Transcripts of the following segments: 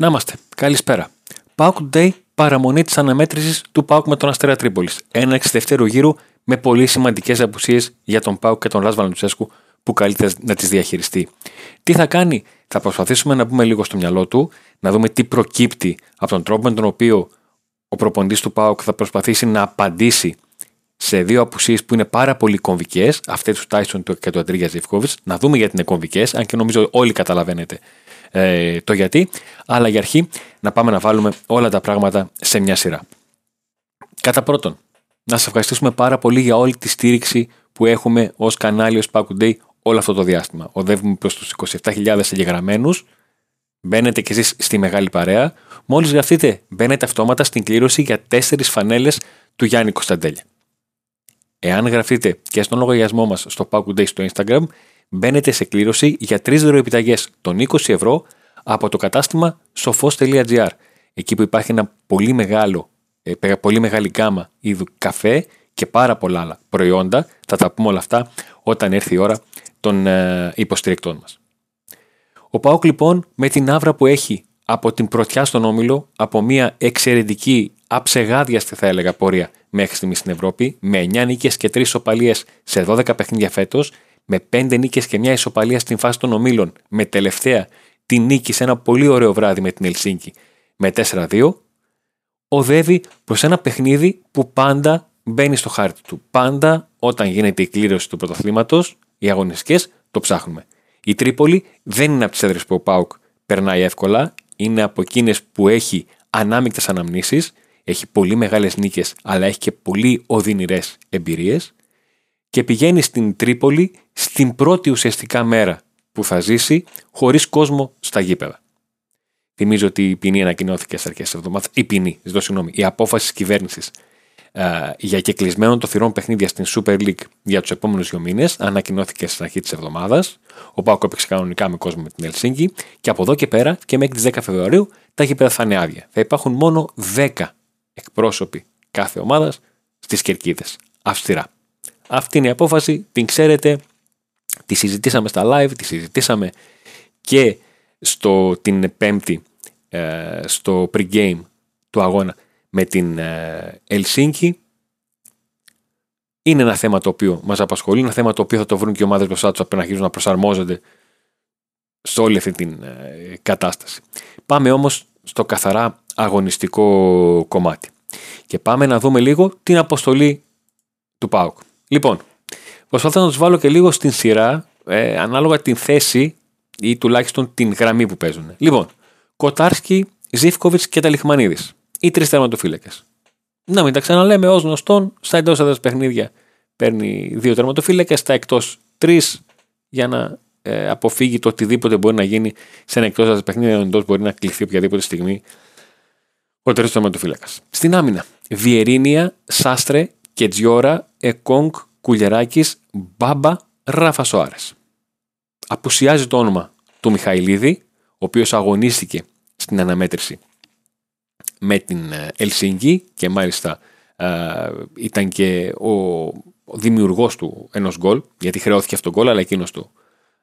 Να είμαστε. Καλησπέρα. Pauk Today, παραμονή της αναμέτρησης του Pauk με τον Αστέρα Τρίπολης. Έναρξη δευτέρου γύρου με πολύ σημαντικές απουσίες για τον Pauk και τον Λάσβαλ Λουτσέσκου που καλείται να τις διαχειριστεί. Τι θα κάνει, θα προσπαθήσουμε να μπούμε λίγο στο μυαλό του, να δούμε τι προκύπτει από τον τρόπο με τον οποίο ο προποντής του Πάουκ θα προσπαθήσει να απαντήσει σε δύο απουσίες που είναι πάρα πολύ κομβικές, αυτές του Τάισον και του Αντρίγια Ζευκόβιτ. Να δούμε γιατί είναι κομβικές, αν και νομίζω όλοι καταλαβαίνετε ε, το γιατί. Αλλά για αρχή να πάμε να βάλουμε όλα τα πράγματα σε μια σειρά. Κατά πρώτον, να σας ευχαριστήσουμε πάρα πολύ για όλη τη στήριξη που έχουμε ως κανάλι, ως Pauk Day όλο αυτό το διάστημα. Οδεύουμε προς τους 27.000 εγγεγραμμένους. Μπαίνετε κι εσείς στη μεγάλη παρέα. Μόλις γραφτείτε, μπαίνετε αυτόματα στην κλήρωση για τέσσερις φανέλες του Γιάννη Κωνσταντέλια. Εάν γραφτείτε και στον λογαριασμό μας στο Pauk Day στο Instagram, μπαίνετε σε κλήρωση για τρεις δωροεπιταγέ των 20 ευρώ από το κατάστημα σοφό.gr. Εκεί που υπάρχει ένα πολύ μεγάλο, ε, πολύ μεγάλη γκάμα είδου καφέ και πάρα πολλά άλλα προϊόντα. Θα τα πούμε όλα αυτά όταν έρθει η ώρα των ε, υποστηρικτών μας. Ο Πάοκ λοιπόν με την άβρα που έχει από την πρωτιά στον Όμιλο, από μια εξαιρετική, αψεγάδιαστη θα έλεγα πορεία μέχρι στιγμής στην Ευρώπη, με 9 νίκες και 3 ισοπαλίε σε 12 παιχνίδια φέτος, με 5 νίκες και μια ισοπαλία στην φάση των ομίλων, με τελευταία τη νίκη σε ένα πολύ ωραίο βράδυ με την Ελσίνκη με 4-2, οδεύει προς ένα παιχνίδι που πάντα μπαίνει στο χάρτη του. Πάντα όταν γίνεται η κλήρωση του πρωταθλήματος, οι αγωνιστικές το ψάχνουμε. Η Τρίπολη δεν είναι από τις έδρες που ο Πάουκ περνάει εύκολα, είναι από εκείνες που έχει ανάμεικτες αναμνήσεις, έχει πολύ μεγάλες νίκες, αλλά έχει και πολύ οδυνηρές εμπειρίες και πηγαίνει στην Τρίπολη στην πρώτη ουσιαστικά μέρα που θα ζήσει χωρίς κόσμο στα γήπεδα. Θυμίζω ότι η ποινή ανακοινώθηκε στις αρχές της εβδομάδας. Η ποινή, ζητώ συγγνώμη, η απόφαση της κυβέρνησης ε, για κεκλεισμένο των θυρών παιχνίδια στην Super League για τους επόμενους δύο μήνες ανακοινώθηκε στην αρχή της εβδομάδας. Ο Πάοκ έπαιξε κανονικά με κόσμο με την Ελσίνκη και από εδώ και πέρα και μέχρι τις 10 Φεβρουαρίου τα γήπεδα θα είναι άδεια. Θα υπάρχουν μόνο 10 εκπρόσωποι κάθε ομάδας στις κερκίδες. Αυστηρά. Αυτή είναι η απόφαση, την ξέρετε, τη συζητήσαμε στα live, τη συζητήσαμε και στο, την Πέμπτη ε, στο pre-game του αγώνα με την Ελσίνκη. Είναι ένα θέμα το οποίο μας απασχολεί, ένα θέμα το οποίο θα το βρουν και οι ομάδες μπροστά τους να αρχίζουν να προσαρμόζονται σε όλη αυτή την ε, κατάσταση. Πάμε όμως στο καθαρά αγωνιστικό κομμάτι. Και πάμε να δούμε λίγο την αποστολή του ΠΑΟΚ. Λοιπόν, προσπαθώ να τους βάλω και λίγο στην σειρά, ε, ανάλογα την θέση ή τουλάχιστον την γραμμή που παίζουν. Λοιπόν, Κοτάρσκι, Ζήφκοβιτς και Ταλιχμανίδη ή τρεις τερματοφύλακες. Να μην τα ξαναλέμε ως γνωστόν, στα εντός έδρας παιχνίδια παίρνει δύο τερματοφύλακες, στα εκτός τρεις για να ε, αποφύγει το οτιδήποτε μπορεί να γίνει σε ένα εκτός έδρας παιχνίδια, εντός μπορεί να κλειθεί οποιαδήποτε στιγμή ο τρίτος τερματοφύλακας. Στην άμυνα, Βιερίνια, Σάστρε, Κετζιόρα, Εκόνγκ, Κουλιεράκη, Μπάμπα, Ράφα Σοάρες. Απουσιάζει το όνομα του Μιχαηλίδη, ο οποίος αγωνίστηκε στην αναμέτρηση με την ε, Ελσίνκη και μάλιστα ε, ήταν και ο, ο δημιουργός του ενός γκολ, γιατί χρεώθηκε αυτό το γκολ, αλλά εκείνος το,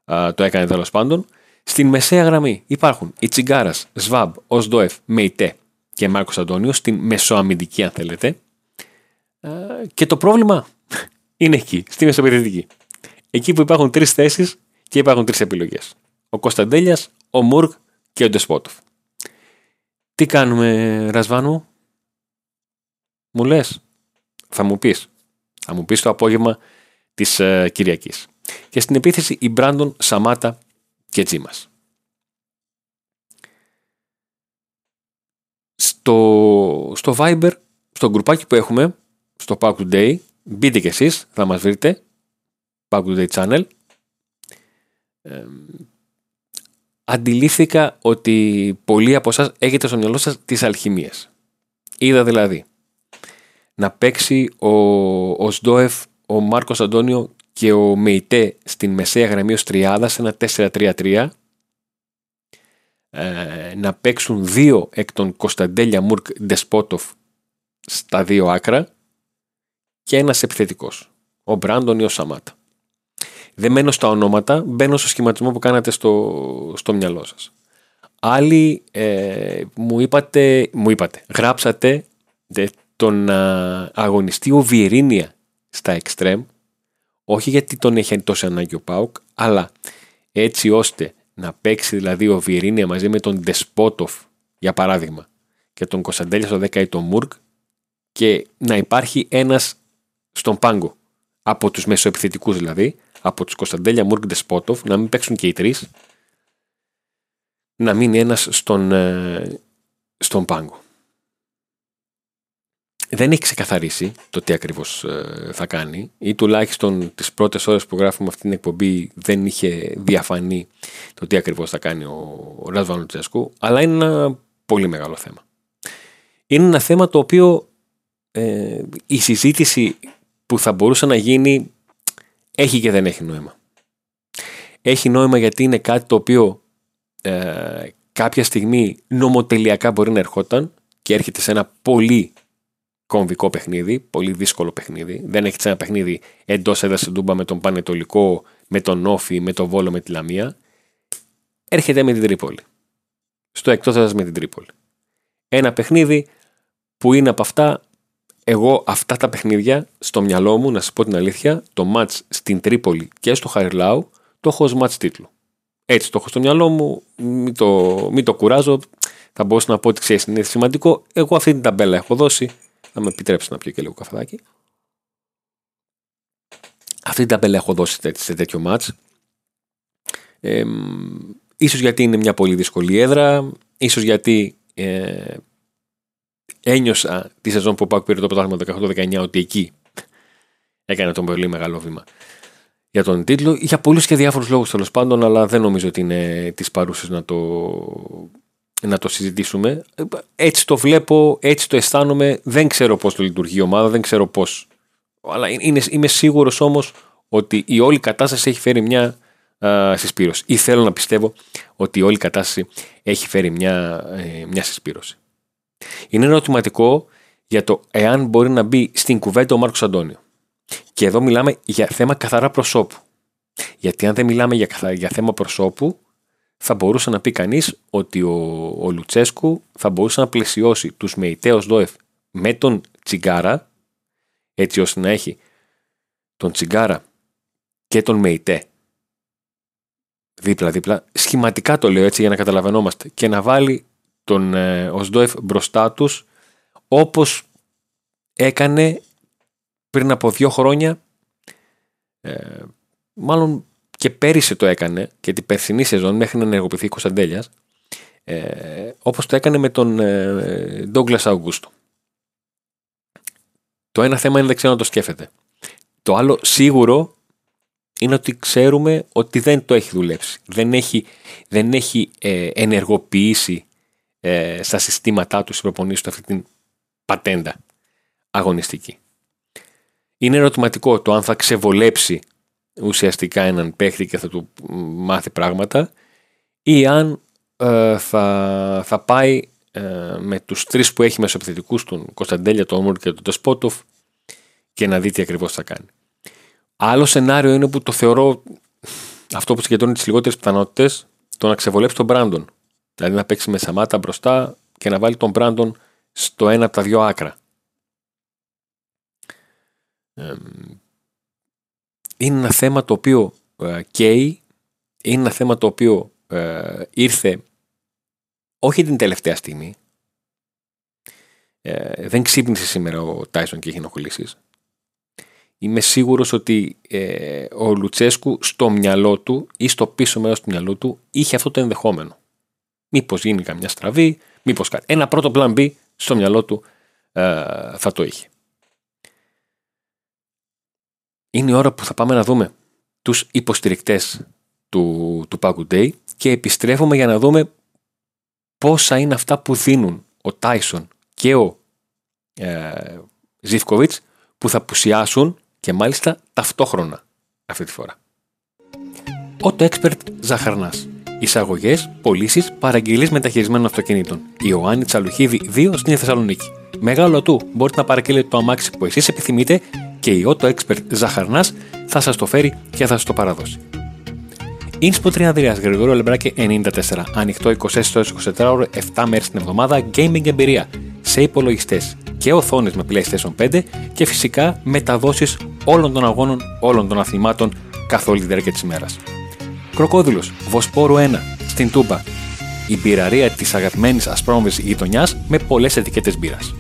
ε, το έκανε τέλος πάντων. Στην μεσαία γραμμή υπάρχουν η Τσιγκάρας, Σβάμπ, Οσδόεφ, Μεϊτέ και Μάρκος Αντώνιος, στην μεσοαμυντική αν θέλετε. Ε, και το πρόβλημα είναι εκεί, στη μεσοπαιδευτική. Εκεί που υπάρχουν τρεις θέσεις και υπάρχουν τρεις επιλογές. Ο Κωνσταντέλια, ο Μουρκ και ο Ντεσπότοφ. Τι κάνουμε, Ρασβάνου, μου λες, θα μου πεις. Θα μου πεις το απόγευμα της ε, Κυριακής. Και στην επίθεση η Μπράντον, Σαμάτα και Τζίμας. Στο, στο Viber, στο γκρουπάκι που έχουμε, στο Pack Today, μπείτε κι εσείς, θα μας βρείτε, Pack Today Channel, αντιλήφθηκα ότι πολλοί από εσάς έχετε στο μυαλό σας τις αλχημίες. Είδα δηλαδή να παίξει ο, ο Σντόεφ, ο Μάρκος Αντώνιο και ο Μεϊτέ στην μεσαία γραμμή ως τριάδα σε ένα 4-3-3. Ε, να παίξουν δύο εκ των Κωνσταντέλια Μουρκ Ντεσπότοφ στα δύο άκρα και ένας επιθετικός, ο Μπράντον ή ο Σαμάτα. Δεν μένω στα ονόματα, μπαίνω στο σχηματισμό που κάνατε στο, στο μυαλό σας. Άλλοι ε, μου, είπατε, μου είπατε, γράψατε τον α, αγωνιστή ο Βιερίνια στα Εκστρέμ, όχι γιατί τον έχει τόσο ανάγκη ο Πάουκ, αλλά έτσι ώστε να παίξει δηλαδή ο Βιερίνια μαζί με τον Ντεσπότοφ, για παράδειγμα, και τον Κωνσταντέλια στο 10 ή τον Μουρκ και να υπάρχει ένας στον πάγκο από τους μεσοεπιθετικούς δηλαδή, από τους Κωνσταντέλια Μουρκ Ντεσπότοφ, να μην παίξουν και οι τρεις, να μείνει ένας στον, ε, στον πάγκο. Δεν έχει ξεκαθαρίσει το τι ακριβώς ε, θα κάνει ή τουλάχιστον τις πρώτες ώρες που γράφουμε αυτή την εκπομπή δεν είχε διαφανεί το τι ακριβώς θα κάνει ο, ο Ράσβαν αλλά είναι ένα πολύ μεγάλο θέμα. Είναι ένα θέμα το οποίο ε, η συζήτηση που θα μπορούσε να γίνει έχει και δεν έχει νόημα. Έχει νόημα γιατί είναι κάτι το οποίο ε, κάποια στιγμή νομοτελειακά μπορεί να ερχόταν και έρχεται σε ένα πολύ κομβικό παιχνίδι, πολύ δύσκολο παιχνίδι. Δεν έχει ένα παιχνίδι εντός έδραση ντούμπα με τον Πανετολικό, με τον Όφη, με τον Βόλο, με τη Λαμία. Έρχεται με την Τρίπολη. Στο εκτός έδρας με την Τρίπολη. Ένα παιχνίδι που είναι από αυτά, εγώ αυτά τα παιχνίδια στο μυαλό μου, να σας πω την αλήθεια, το match στην Τρίπολη και στο Χαριλάου, το έχω ως match τίτλου. Έτσι το έχω στο μυαλό μου, μην το, μην το κουράζω. Θα μπορούσα να πω ότι ξέρεις, είναι σημαντικό. Εγώ αυτή την ταμπέλα έχω δώσει. Θα με επιτρέψεις να πιω και λίγο καφεδάκι. Αυτή την ταμπέλα έχω δώσει σε τέτοιο μάτς. Ε, ίσως γιατί είναι μια πολύ δύσκολη έδρα, ίσως γιατί ε, ένιωσα τη σεζόν που ο Πάκ πήρε το πρωτάθλημα 18-19 ότι εκεί έκανε τον πολύ μεγάλο βήμα για τον τίτλο. Για πολλούς και διάφορους λόγους τέλος πάντων, αλλά δεν νομίζω ότι είναι της παρούσης να το, να το συζητήσουμε. Έτσι το βλέπω, έτσι το αισθάνομαι. Δεν ξέρω πώς το λειτουργεί η ομάδα, δεν ξέρω πώς. Αλλά είναι, είμαι σίγουρος όμως ότι η όλη κατάσταση έχει φέρει μια α, συσπήρωση. Ή θέλω να πιστεύω ότι η όλη κατάσταση έχει φέρει μια, ε, μια συσπήρωση. Είναι ερωτηματικό για το εάν μπορεί να μπει στην κουβέντα ο Μάρκος Αντώνιο. Και εδώ μιλάμε για θέμα καθαρά προσώπου. Γιατί αν δεν μιλάμε για, για θέμα προσώπου, θα μπορούσε να πει κανείς ότι ο, ο Λουτσέσκου θα μπορούσε να πλαισιώσει τους Μεϊτέος Δόεφ με τον Τσιγκάρα, έτσι ώστε να έχει τον Τσιγκάρα και τον Μεϊτέ δίπλα-δίπλα. Σχηματικά το λέω έτσι για να καταλαβαίνόμαστε. Και να βάλει τον ε, Οσδόεφ μπροστά τους όπως έκανε πριν από δύο χρόνια ε, μάλλον και πέρυσι το έκανε και την περσινή σεζόν μέχρι να ενεργοποιηθεί Κωνσταντέλιας, ε, όπως το έκανε με τον ε, Douglas Augusto. Το ένα θέμα είναι δεν ξέρω να το σκέφτεται. Το άλλο σίγουρο είναι ότι ξέρουμε ότι δεν το έχει δουλέψει. Δεν έχει, δεν έχει ε, ενεργοποιήσει ε, στα συστήματά του προπονήσεις του αυτή την πατέντα αγωνιστική. Είναι ερωτηματικό το αν θα ξεβολέψει ουσιαστικά έναν παίχτη και θα του μάθει πράγματα ή αν ε, θα, θα πάει ε, με τους τρεις που έχει μεσοπιθετικούς τον Κωνσταντέλια, τον Όμορ και τον Τεσπότοφ και να δει τι ακριβώς θα κάνει. Άλλο σενάριο είναι που το θεωρώ αυτό που συγκεντρώνει τις λιγότερες πιθανότητες το να ξεβολέψει τον Μπράντον. Δηλαδή να παίξει με Σαμάτα μπροστά και να βάλει τον Μπράντον στο ένα από τα δύο άκρα είναι ένα θέμα το οποίο ε, καίει, είναι ένα θέμα το οποίο ε, ήρθε όχι την τελευταία στιγμή. Ε, δεν ξύπνησε σήμερα ο Τάισον και έχει ενοχλήσεις. Είμαι σίγουρος ότι ε, ο Λουτσέσκου στο μυαλό του ή στο πίσω μέρος του μυαλού του είχε αυτό το ενδεχόμενο. Μήπως γίνει καμιά στραβή, μήπως κάτι. Ένα πρώτο πλάν B στο μυαλό του ε, θα το είχε είναι η ώρα που θα πάμε να δούμε τους υποστηρικτές του, του Pagu Day και επιστρέφουμε για να δούμε πόσα είναι αυτά που δίνουν ο Τάισον και ο ε, που θα πουσιάσουν και μάλιστα ταυτόχρονα αυτή τη φορά. Auto Expert Ζαχαρνάς. Εισαγωγές, πωλήσεις, παραγγελίες μεταχειρισμένων αυτοκινήτων. Ιωάννη Τσαλουχίδη 2 στην Θεσσαλονίκη. Μεγάλο του, μπορείτε να παραγγείλετε το αμάξι που εσείς επιθυμείτε και η Auto Expert Ζαχαρνάς θα σας το φέρει και θα σας το παραδώσει. Ινσπο 3 Ανδρέας Γρηγορό Λεμπράκη 94. Ανοιχτό 24 24 ώρο 7 μέρες την εβδομάδα. Gaming εμπειρία σε υπολογιστές και οθόνες με PlayStation 5 και φυσικά μεταδόσεις όλων των αγώνων, όλων των αθλημάτων καθ' όλη τη διάρκεια της ημέρας. Κροκόδηλο Βοσπόρου 1 στην Τούμπα. Η μπειραρία της αγαπημένης ασπρόμβη γειτονιάς με πολλές ετικέτες μπύρας.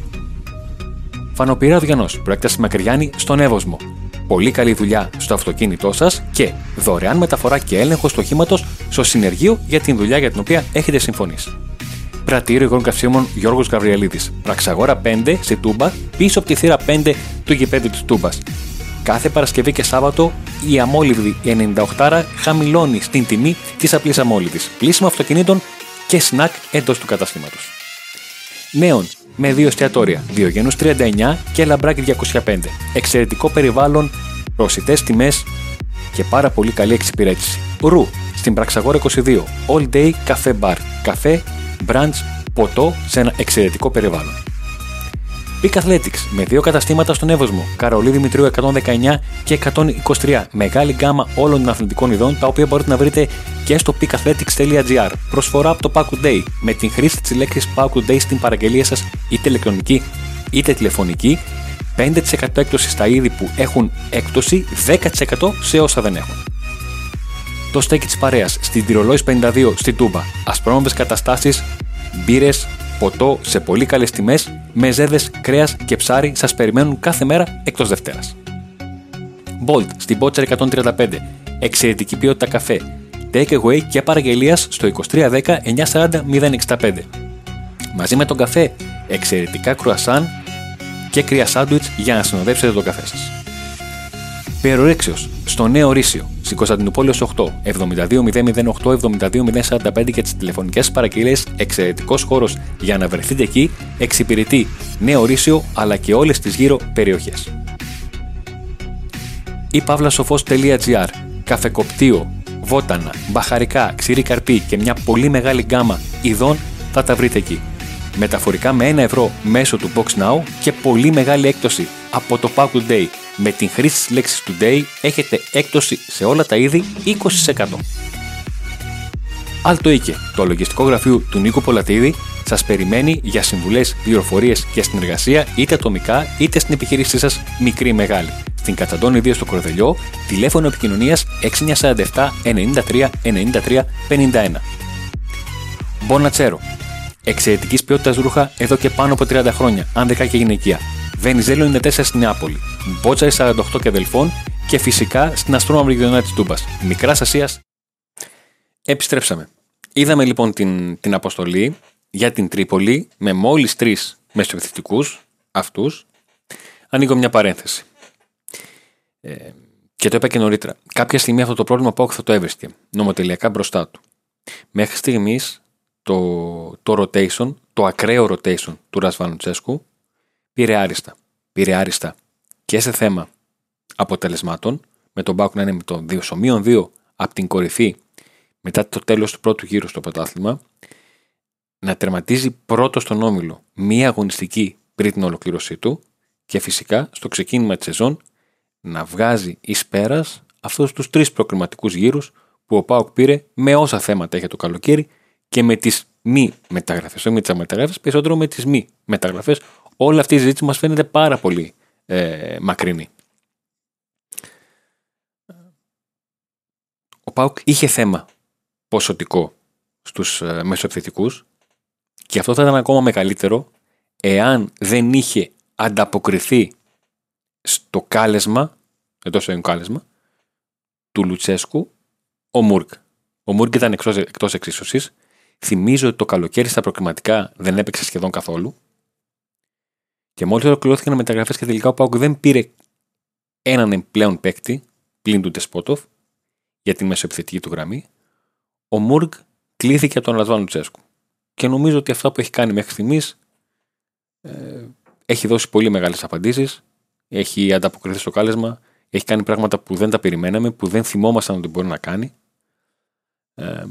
Φανοπηρά Διανός, προέκταση Μακριάνη στον Εύωσμο. Πολύ καλή δουλειά στο αυτοκίνητό σας και δωρεάν μεταφορά και έλεγχο του οχήματος στο συνεργείο για την δουλειά για την οποία έχετε συμφωνήσει. Πρατήριο υγρών καυσίμων Γιώργος Γαβριελίδη. Πραξαγόρα 5 στη Τούμπα, πίσω από τη θύρα 5 του γηπέδου της Τούμπας. Κάθε Παρασκευή και Σάββατο η αμόλυβδη 98 χαμηλώνει στην τιμή της απλής αμόλυβδης. Πλήσιμο αυτοκινήτων και σνακ εντός του καταστήματος. Νέων με δύο εστιατόρια, Διογένου 39 και Λαμπράκι 205. Εξαιρετικό περιβάλλον, προσιτέ τιμές και πάρα πολύ καλή εξυπηρέτηση. Ρου στην Πραξαγόρα 22. All day cafe bar. Καφέ, brunch, ποτό σε ένα εξαιρετικό περιβάλλον. Peak Athletics με δύο καταστήματα στον Εύωσμο, Καρολί Δημητρίου 119 και 123. Μεγάλη γκάμα όλων των αθλητικών ειδών, τα οποία μπορείτε να βρείτε και στο peakathletics.gr. Προσφορά από το Paco Day με την χρήση της λέξης Paco Day στην παραγγελία σας είτε ηλεκτρονική είτε τηλεφωνική. 5% έκπτωση στα είδη που έχουν έκπτωση, 10% σε όσα δεν έχουν. Το στέκι της παρέας στην Τυρολόη 52 στη Τούμπα. Ασπρόμοβε καταστάσεις, μπύρες, ποτό σε πολύ καλές τιμές, μεζέδε, κρέας και ψάρι σας περιμένουν κάθε μέρα εκτός Δευτέρας. Bolt στην Butcher 135. Εξαιρετική ποιότητα καφέ. Take away και παραγγελίας στο 2310 940 065. Μαζί με τον καφέ, εξαιρετικά κρουασάν και κρύα σάντουιτς για να συνοδεύσετε τον καφέ σας. Περορέξιος στο νέο Ρήσιο, στην Κωνσταντινούπολη 8, 72008, 72045 και τις τηλεφωνικές παραγγελίες, εξαιρετικός χώρος για να βρεθείτε εκεί, εξυπηρετεί νέο Ρήσιο αλλά και όλες τις γύρω περιοχές. ή παύλασοφός.gr Καφεκοπτίο, βότανα, μπαχαρικά, ξηρή καρπί και μια πολύ μεγάλη γκάμα ειδών θα τα βρείτε εκεί. Μεταφορικά με 1 ευρώ μέσω του Box Now και πολύ μεγάλη έκπτωση από το Pack Day με την χρήση της λέξης Today έχετε έκπτωση σε όλα τα είδη 20%. Alto Ike, το λογιστικό γραφείο του Νίκου Πολατίδη, σας περιμένει για συμβουλές, πληροφορίες και συνεργασία είτε ατομικά είτε στην επιχείρησή σας μικρή ή μεγάλη. Στην Κατσαντώνη 2 στο Κορδελιό, τηλέφωνο επικοινωνίας 6947 93 93 51. Μπονατσέρο. Εξαιρετικής ποιότητας ρούχα εδώ και πάνω από 30 χρόνια, άνδεκα και γυναικεία. Βενιζέλο 94 στην Νεάπολη, Μπότσαρη 48 και Δελφών και φυσικά στην αστρόμαυρη γειτονιά της Τούμπας. Μικράς Ασίας. Επιστρέψαμε. Είδαμε λοιπόν την, την αποστολή για την Τρίπολη με μόλις τρεις μεσοεπιθετικούς αυτούς. Ανοίγω μια παρένθεση. Ε, και το είπα και νωρίτερα. Κάποια στιγμή αυτό το πρόβλημα που θα το έβρισκε νομοτελειακά μπροστά του. Μέχρι στιγμής το, το rotation, το ακραίο rotation του Ρασβάνου Τσέσκου πήρε άριστα. Πήρε άριστα και σε θέμα αποτελεσμάτων, με τον Μπάουκ να είναι με το 2 στο 2 από την κορυφή μετά το τέλος του πρώτου γύρου στο πρωτάθλημα, να τερματίζει πρώτο στον όμιλο μία αγωνιστική πριν την ολοκλήρωσή του και φυσικά στο ξεκίνημα της σεζόν να βγάζει εις πέρας αυτούς τους τρεις προκριματικούς γύρους που ο Πάουκ πήρε με όσα θέματα είχε το καλοκαίρι και με τις μη μεταγραφές, όχι με τις μεταγραφές, περισσότερο με τις μη μεταγραφές, όλη αυτή η συζήτηση μας φαίνεται πάρα πολύ ε, μακρινή. Ο Πάουκ είχε θέμα ποσοτικό στους ε, μεσοεπιθετικούς και αυτό θα ήταν ακόμα μεγαλύτερο εάν δεν είχε ανταποκριθεί στο κάλεσμα, εδώ σε κάλεσμα, του Λουτσέσκου ο Μούρκ. Ο Μούρκ ήταν εκτός, εκτός εξίσωσης. Θυμίζω ότι το καλοκαίρι στα προκριματικά δεν έπαιξε σχεδόν καθόλου. Και μόλις ολοκληρώθηκαν οι μεταγραφές και τελικά ο Πάουκ δεν πήρε έναν πλέον παίκτη πλην του Τεσπότοφ για την μεσοεπιθετική του γραμμή, ο Μουργκ κλήθηκε από τον Ρασβάν Τσέσκου. Και νομίζω ότι αυτά που έχει κάνει μέχρι στιγμής ε, έχει δώσει πολύ μεγάλες απαντήσεις. Έχει ανταποκριθεί στο κάλεσμα. Έχει κάνει πράγματα που δεν τα περιμέναμε, που δεν θυμόμασταν ότι μπορεί να κάνει. Ε,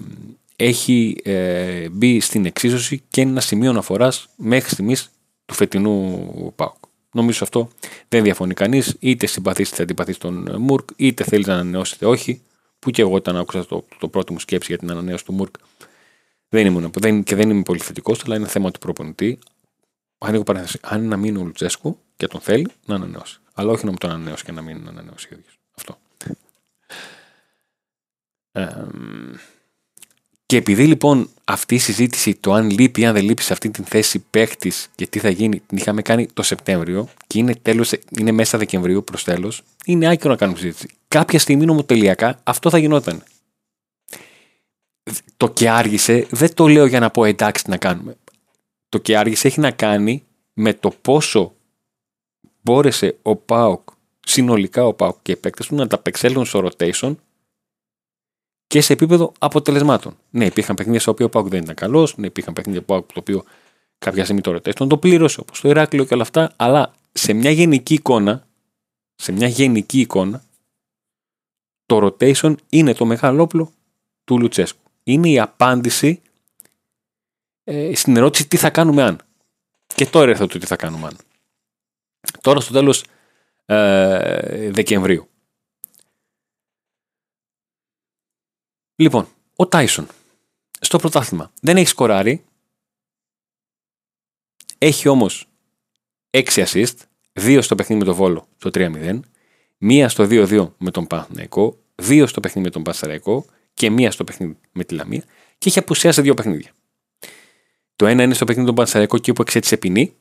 έχει ε, μπει στην εξίσωση και είναι ένα σημείο αναφοράς μέχρι στιγμής του φετινού ΠΑΟΚ. Νομίζω αυτό δεν διαφωνεί κανείς, είτε συμπαθείς είτε αντιπαθείς τον Μουρκ, είτε θέλεις να ανανεώσει είτε όχι. που και εγώ όταν άκουσα το, το πρώτο μου σκέψη για την ανανέωση του Μουρκ, δεν ήμουν, δεν, και δεν είμαι πολύ θετικός, αλλά είναι θέμα του προπονητή. Ανοίγω παρένθεση. Αν να μείνει ο Λουτσέσκου και τον θέλει, να ανανεώσει. Αλλά όχι να μου τον ανανεώσει και να μην ανανεώσει ο ίδιος. Αυτό. Και επειδή λοιπόν αυτή η συζήτηση, το αν λείπει ή αν δεν λείπει σε αυτή την θέση παίχτης και τι θα γίνει, την είχαμε κάνει το Σεπτέμβριο και είναι, τέλος, είναι μέσα Δεκεμβρίου προς τέλος, είναι άκυρο να κάνουμε συζήτηση. Κάποια στιγμή νομοτελειακά αυτό θα γινόταν. Το και άργησε δεν το λέω για να πω εντάξει να κάνουμε. Το και άργησε έχει να κάνει με το πόσο μπόρεσε ο Πάοκ, συνολικά ο Πάοκ και οι παίκτες του να τα απεξέλθουν στο rotation και σε επίπεδο αποτελεσμάτων. Ναι, υπήρχαν παιχνίδια στα οποία ο Πάοκ δεν ήταν καλός, ναι, υπήρχαν παιχνίδια που το οποίο κάποια στιγμή το rotation το πλήρωσε, όπως το Ηράκλειο και όλα αυτά, αλλά σε μια γενική εικόνα, σε μια γενική εικόνα, το rotation είναι το μεγάλο όπλο του Λουτσέσκου. Είναι η απάντηση ε, στην ερώτηση τι θα κάνουμε αν. Και τώρα ήρθε το τι θα κάνουμε αν. Τώρα στο τέλος ε, Δεκεμβρίου. Λοιπόν, ο Τάισον στο πρωτάθλημα δεν έχει σκοράρει. Έχει όμως 6 assist, 2 στο παιχνίδι με τον Βόλο στο 3-0, μία στο 2-2 με τον Παναθηναϊκό, 2 στο παιχνίδι με τον Πασαραϊκό και μία στο παιχνίδι με τη Λαμία και έχει απουσιάσει δύο παιχνίδια. Το ένα είναι στο παιχνίδι του Πανσαριακό και που εξέτησε ποινή.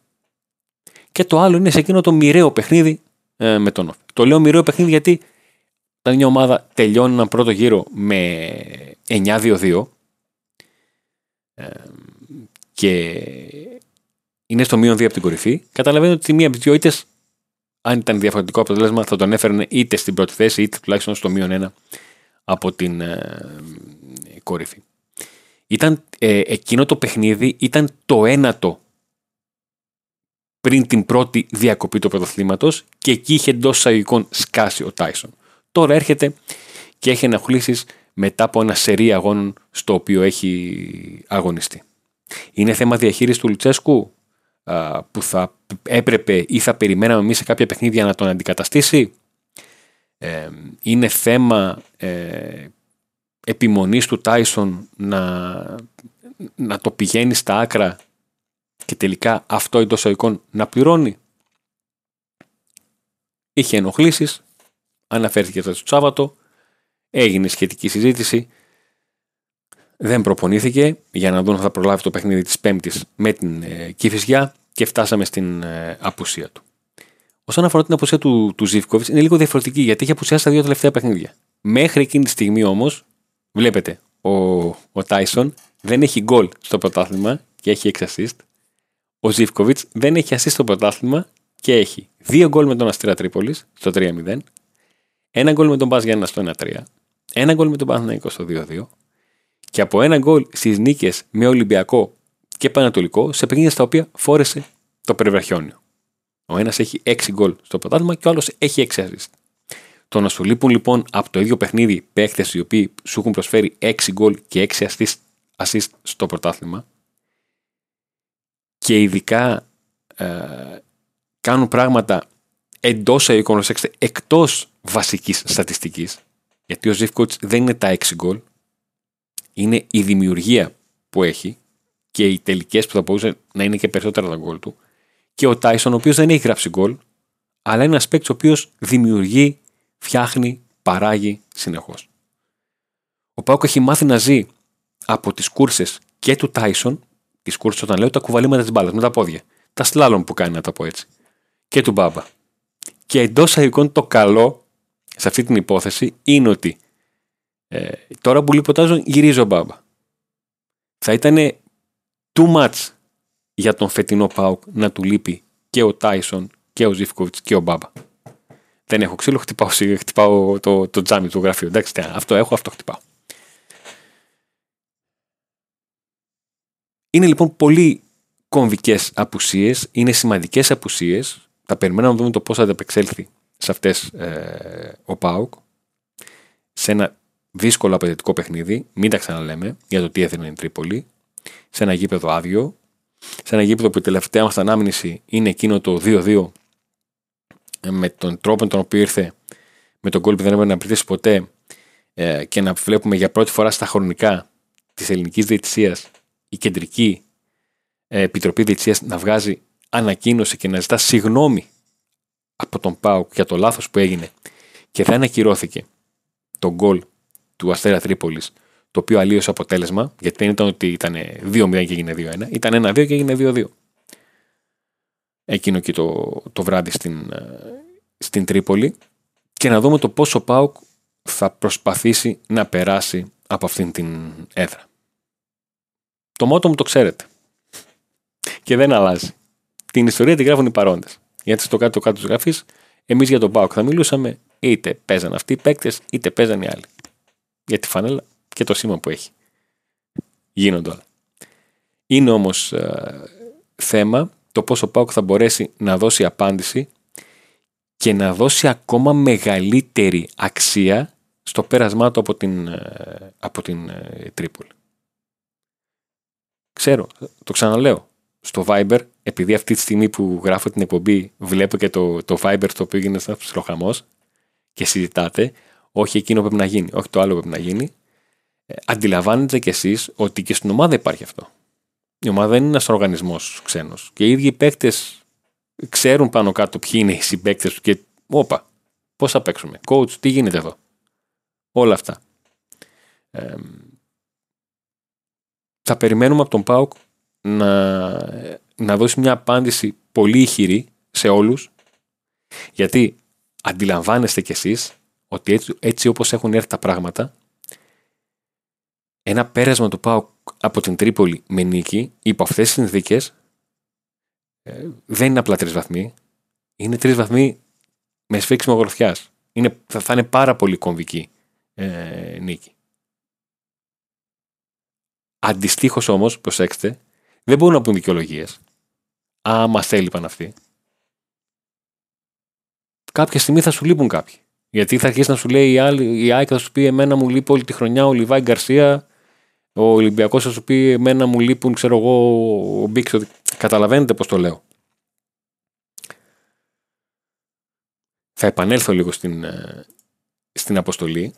Και το άλλο είναι σε εκείνο το μοιραίο παιχνίδι ε, με τον Όφη. Το λέω μοιραίο παιχνίδι γιατί όταν μια ομάδα τελειώνει έναν πρώτο γύρο με 9-2-2 ε, και είναι στο μείον 2 από την κορυφή, καταλαβαίνω ότι μία από τις δύο είτε αν ήταν διαφορετικό αποτέλεσμα θα τον έφερνε είτε στην πρώτη θέση είτε τουλάχιστον στο μείον 1 από την ε, κορυφή. Ήταν, ε, εκείνο το παιχνίδι ήταν το ένατο πριν την πρώτη διακοπή του πρωτοθλήματο και εκεί είχε εντός εισαγωγικών σκάσει ο Τάισον. Τώρα έρχεται και έχει ενοχλήσεις μετά από ένα σερί αγώνων στο οποίο έχει αγωνιστεί. Είναι θέμα διαχείρισης του Λουτσέσκου που θα έπρεπε ή θα περιμέναμε εμείς σε κάποια παιχνίδια να τον αντικαταστήσει; Ε, είναι θέμα ε, επιμονής του Τάισον να, να το πηγαίνει στα άκρα και τελικά αυτό εντός οικών να πληρώνει; Είχε ενοχλήσεις, αναφέρθηκε το Σάββατο, έγινε σχετική συζήτηση, δεν προπονήθηκε για να δουν αν θα προλάβει το παιχνίδι της Πέμπτης με την ε, Κηφισιά και φτάσαμε στην ε, απουσία του. Όσον αφορά την απουσία του, του Ζήφκοβιτς, είναι λίγο διαφορετική γιατί έχει απουσιάσει τα δύο τελευταία παιχνίδια. Μέχρι εκείνη τη στιγμή όμως, Βλέπετε, ο, ο Τάισον δεν έχει γκολ στο πρωτάθλημα και έχει 6 assist. Ο Ζήφκοβιτς δεν έχει assist στο πρωτάθλημα και έχει 2 γκολ με τον Αστέρα Τρίπολης στο 3-0, ένα γκολ με τον Μπάζ Γιάννα στο 1-3, ένα γκολ με τον Παναθηναϊκό στο 2-2 και από ένα γκολ στις νίκες με Ολυμπιακό και Πανατολικό σε παιχνίδια στα οποία φόρεσε το περιβραχιόνιο. Ο ένας έχει 6 γκολ στο πρωτάθλημα και ο άλλος έχει 6 assist. Το να σου λείπουν λοιπόν από το ίδιο παιχνίδι παίχτες οι οποίοι σου έχουν προσφέρει 6 γκολ και 6 assist στο πρωτάθλημα και ειδικά ε, κάνουν πράγματα εντός εικόνα εκτός βασικής στατιστικής, γιατί ο Ζήφκοτ δεν είναι τα 6 γκολ, είναι η δημιουργία που έχει και οι τελικές που θα μπορούσε να είναι και περισσότερα τα γκολ του. Και ο Τάισον, ο οποίος δεν έχει γράψει γκολ, αλλά είναι ένας παίκτης ο οποίος δημιουργεί φτιάχνει, παράγει συνεχώς. Ο Πάουκ έχει μάθει να ζει από τις κούρσες και του Τάισον, τις κούρσες όταν λέω τα κουβαλήματα της μπάλας με τα πόδια, τα σλάλων που κάνει να τα πω έτσι, και του Μπάμπα. Και εντός αγικών το καλό σε αυτή την υπόθεση είναι ότι ε, τώρα που λιποτάζω γυρίζει ο Μπάμπα. Θα ήταν too much για τον φετινό Πάουκ να του λείπει και ο Τάισον και ο Ζήφκοβιτς και ο Μπάμπα. Δεν έχω ξύλο, χτυπάω, χτυπάω το, το τζάμι του γραφείου. Εντάξει, αυτό έχω, αυτό χτυπάω. Είναι λοιπόν πολύ κομβικές απουσίες, είναι σημαντικές απουσίες. Θα περιμένουμε να δούμε το πώς θα ανταπεξέλθει σε αυτές ε, ο Πάουκ. Σε ένα δύσκολο απαιτητικό παιχνίδι, μην τα ξαναλέμε για το τι έθελε η Τρίπολη. Σε ένα γήπεδο άδειο. Σε ένα γήπεδο που η τελευταία μας ανάμνηση είναι εκείνο το 2-2 με τον τρόπο τον οποίο ήρθε, με τον κόλπο που δεν έπρεπε να πετύχει ποτέ, ε, και να βλέπουμε για πρώτη φορά στα χρονικά της ελληνικής διαιτησίας η κεντρική ε, επιτροπή διαιτησίας να βγάζει ανακοίνωση και να ζητά συγγνώμη από τον Πάουκ για το λάθος που έγινε και δεν ακυρώθηκε το γκολ του Αστέρα Τρίπολης το οποίο αλλίωσε αποτέλεσμα, γιατί δεν ήταν ότι ήταν 2-0 και έγινε 2-1, ήταν 1-2 και έγινε 2-2. Εκείνο και το, το βράδυ στην, ε, στην Τρίπολη και να δούμε το πόσο Πάουκ θα προσπαθήσει να περάσει από αυτήν την έδρα. Το μότο μου το ξέρετε. Και δεν αλλάζει. Την ιστορία τη γράφουν οι παρόντες. Γιατί στο κάτω κάτω της γραφής, εμείς για τον Πάοκ θα μιλούσαμε, είτε παίζαν αυτοί οι παίκτες, είτε παίζαν οι άλλοι. Για τη φανέλα και το σήμα που έχει. Γίνονται όλα. Είναι όμως ε, θέμα το πόσο ο Πάοκ θα μπορέσει να δώσει απάντηση και να δώσει ακόμα μεγαλύτερη αξία στο πέρασμά του από την, ε, από την ε, Τρίπολη. Ξέρω, το ξαναλέω. Στο Viber, επειδή αυτή τη στιγμή που γράφω την εκπομπή βλέπω και το, το Viber το οποίο γίνεται ένας ψιλοχαμό και συζητάτε, όχι εκείνο πρέπει να γίνει, όχι το άλλο πρέπει να γίνει, ε, αντιλαμβάνετε κι εσείς ότι και στην ομάδα υπάρχει αυτό. Η ομάδα δεν είναι ένας οργανισμός ξένος. Και οι ίδιοι οι παίκτες ξέρουν πάνω κάτω ποιοι είναι οι συμπαίκτες του και όπα, πώς θα παίξουμε. Coach, τι γίνεται εδώ. Όλα αυτά. Ε, θα περιμένουμε από τον ΠΑΟΚ να, να δώσει μια απάντηση πολύ ηχηρή σε όλους γιατί αντιλαμβάνεστε κι εσείς ότι έτσι, έτσι όπως έχουν έρθει τα πράγματα ένα πέρασμα του ΠΑΟΚ από την Τρίπολη με νίκη υπό αυτές τις συνθήκες ε, δεν είναι απλά τρεις βαθμοί είναι τρεις βαθμοί με σφίξιμο γροθιάς θα, θα είναι πάρα πολύ κομβική ε, νίκη. Αντιστοίχως όμως, προσέξτε, δεν μπορούν να πούν δικαιολογίες. Α, μα έλειπαν αυτοί. Κάποια στιγμή θα σου λείπουν κάποιοι. Γιατί θα αρχίσει να σου λέει η, άλλη, η ΑΕΚ θα σου πει Εμένα μου λείπει όλη τη χρονιά ο Λιβάη Γκαρσία. Ο Ολυμπιακός θα σου πει Εμένα μου λείπουν, ξέρω εγώ, ο Μπίξο. Καταλαβαίνετε πώς το λέω. Θα επανέλθω λίγο στην, ε, στην αποστολή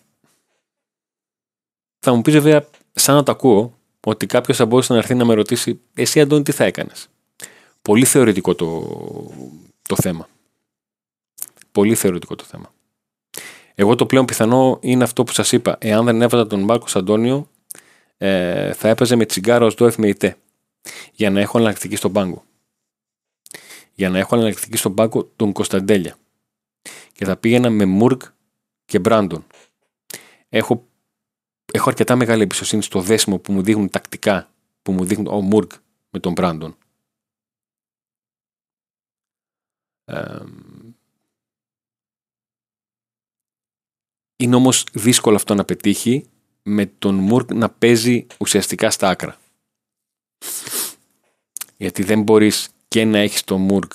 θα μου πεις βέβαια, σαν να το ακούω, ότι κάποιος θα μπορούσε να έρθει να με ρωτήσει, Εσύ Αντώνη, τι θα έκανες; Πολύ θεωρητικό το, το θέμα. Πολύ θεωρητικό το θέμα. Εγώ το πλέον πιθανό είναι αυτό που σας είπα. Εάν δεν έβαζα τον Μάρκος Αντώνιο, ε, θα έπαιζε με τσιγκάρο ως το ΙΤΕ. Για να έχω εναλλακτική στον πάγκο. Για να έχω εναλλακτική στον πάγκο τον Κωνσταντέλια. Και θα πήγαινα με Μουρκ και Μπράντον. Έχω έχω αρκετά μεγάλη εμπιστοσύνη στο δέσιμο που μου δείχνουν τακτικά, που μου δείχνουν ο Μουρκ με τον Μπράντον. είναι όμως δύσκολο αυτό να πετύχει με τον Μουρκ να παίζει ουσιαστικά στα άκρα. Γιατί δεν μπορείς και να έχεις τον Μουρκ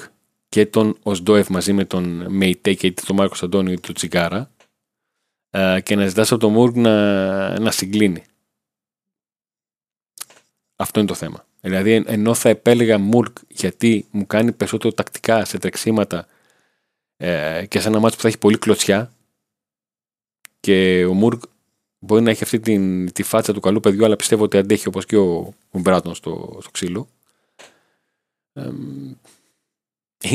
και τον Οσντόεφ μαζί με τον Μεϊτέ και τον Μάρκος Αντώνιο ή τον Τσιγκάρα ε, και να ζητάς από τον Μουρκ να, να συγκλίνει. Αυτό είναι το θέμα. Δηλαδή ενώ θα επέλεγα Μουρκ γιατί μου κάνει περισσότερο τακτικά σε τρεξίματα ε, και σε ένα μάτσο που θα έχει πολύ κλωτσιά και ο Μουρκ μπορεί να έχει αυτή την, τη φάτσα του καλού παιδιού αλλά πιστεύω ότι αντέχει όπως και ο, ο Μπράτον στο, στο ξύλο. Ε,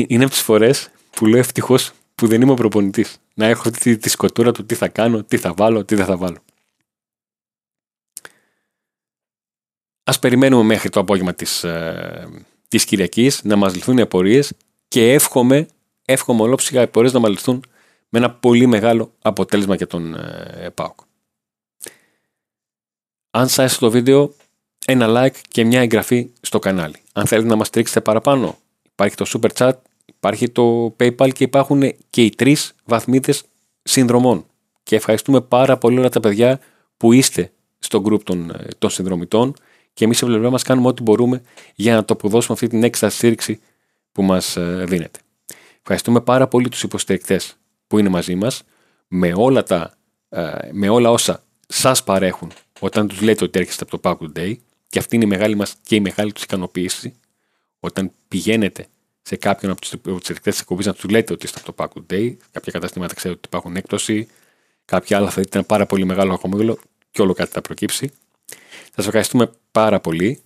είναι από τις φορές που λέω ευτυχώς που δεν είμαι ο προπονητής. Να έχω τη, τη σκοτούρα του τι θα κάνω, τι θα βάλω, τι δεν θα βάλω. Α περιμένουμε μέχρι το απόγευμα της ε, της Κυριακής να μας λυθούν οι απορίες και εύχομαι, εύχομαι ολόψυχα οι απορίες να μας λυθούν με ένα πολύ μεγάλο αποτέλεσμα για τον ε, ΠΑΟΚ. Αν σας άρεσε το βίντεο, ένα like και μια εγγραφή στο κανάλι. Αν θέλετε να μας στηρίξετε παραπάνω, υπάρχει το super chat Υπάρχει το PayPal και υπάρχουν και οι τρεις βαθμίδες συνδρομών. Και ευχαριστούμε πάρα πολύ όλα τα παιδιά που είστε στο group των, ε, των συνδρομητών και εμείς σε πλευρά μας κάνουμε ό,τι μπορούμε για να το αποδώσουμε αυτή την έξτρα στήριξη που μας ε, δίνεται. Ευχαριστούμε πάρα πολύ τους υποστηρικτές που είναι μαζί μας με όλα, τα, ε, με όλα όσα σας παρέχουν όταν τους λέτε ότι έρχεστε από το Pack Day και αυτή είναι η μεγάλη μας και η μεγάλη τους ικανοποίηση όταν πηγαίνετε σε κάποιον από τους ερεκτέ της εκπομπής να του λέτε ότι είστε από το Pack Day. Κάποια καταστήματα ξέρετε ότι υπάρχουν έκπτωση. κάποια άλλα θα δείτε ένα πάρα πολύ μεγάλο ακομίγλο και όλο κάτι θα προκύψει. Σας ευχαριστούμε πάρα πολύ.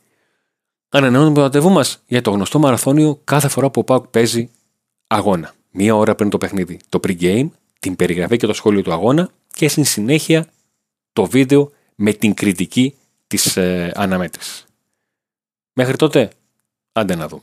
Ανανεώνουμε το ραντεβού μας για το γνωστό μαραθώνιο κάθε φορά που ο Πάουκ παίζει αγώνα. Μία ώρα πριν το παιχνίδι. Το pre-game, την περιγραφή και το σχόλιο του αγώνα και στην συνέχεια το βίντεο με την κριτική της ε, αναμέτρησης. Μέχρι τότε, άντε να δούμε.